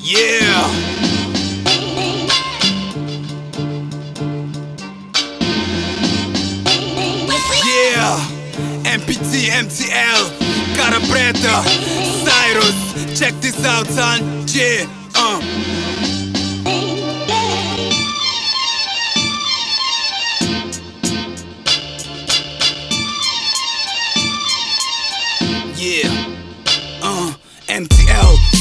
yeah! Yeah! MPT, MTL, cara preta, Cyrus, check this out, son. Yeah, uh.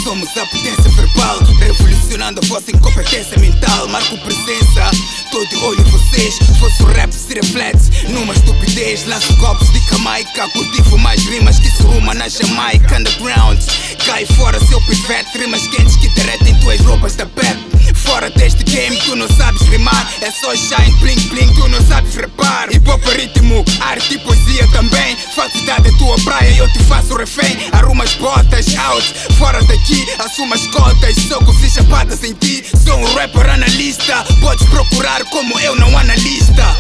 Somos a potência verbal, revolucionando a vossa incompetência mental. Marco presença, tô de olho em vocês. Vosso rap se reflete numa estupidez. Lanço copos de Jamaica, cultivo mais rimas que se ruma na Jamaica Underground. Cai fora seu pivete, rimas quentes que derretem tuas roupas da pep. Fora deste game, tu não sabes rimar. É só shine, bling bling, tu não sabes repar. É ritmo, arte e poesia também. Falsidade é tua praia eu te faço refém. Arruma as botas, out, fora daqui. Assuma as cotas, soco e chapadas em ti. Sou um rapper analista. Podes procurar como eu, não analista.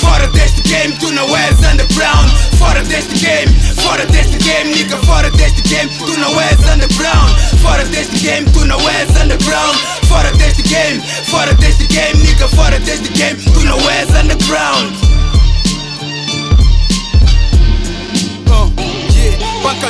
Fora deste game, tu não és underground. Fora deste game, fora deste game, nigga. Fora deste game, tu não és underground. Fora deste game, tu não és underground. Fora deste game, fora deste game, nigga.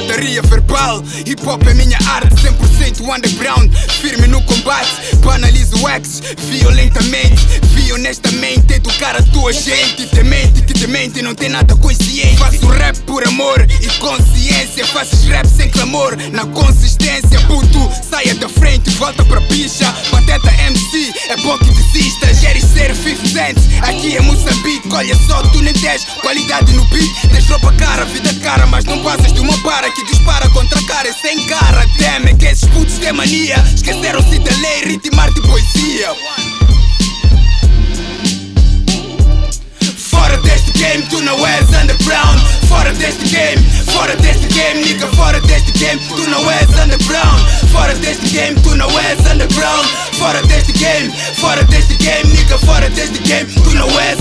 Yeah. Pancadaria verbal, hip hop é minha arte, 100% underground, firme no combate. Banalizo X violentamente, vi honestamente educar a tua gente. Temente que temente não tem nada consciente. Faço rap por amor e consciência, fazes rap sem clamor, na consistência. Puto, saia da frente, volta pra picha. Pateta MC, é bom que desista. Gere ser 50 cents, aqui é Olha só, tu nem tens qualidade no beat. Tens roupa cara, vida cara, mas não passas de uma para que dispara contra a cara e sem cara. Temem que esses putos têm mania. Esqueceram-se da lei, ritmar de poesia. Fora deste game, tu não és underground. Fora deste game, fora deste game, nigga. Fora deste game, tu não és underground. Fora deste game, tu não és underground. Fora deste game, fora deste game, nigga. Fora deste game, tu não és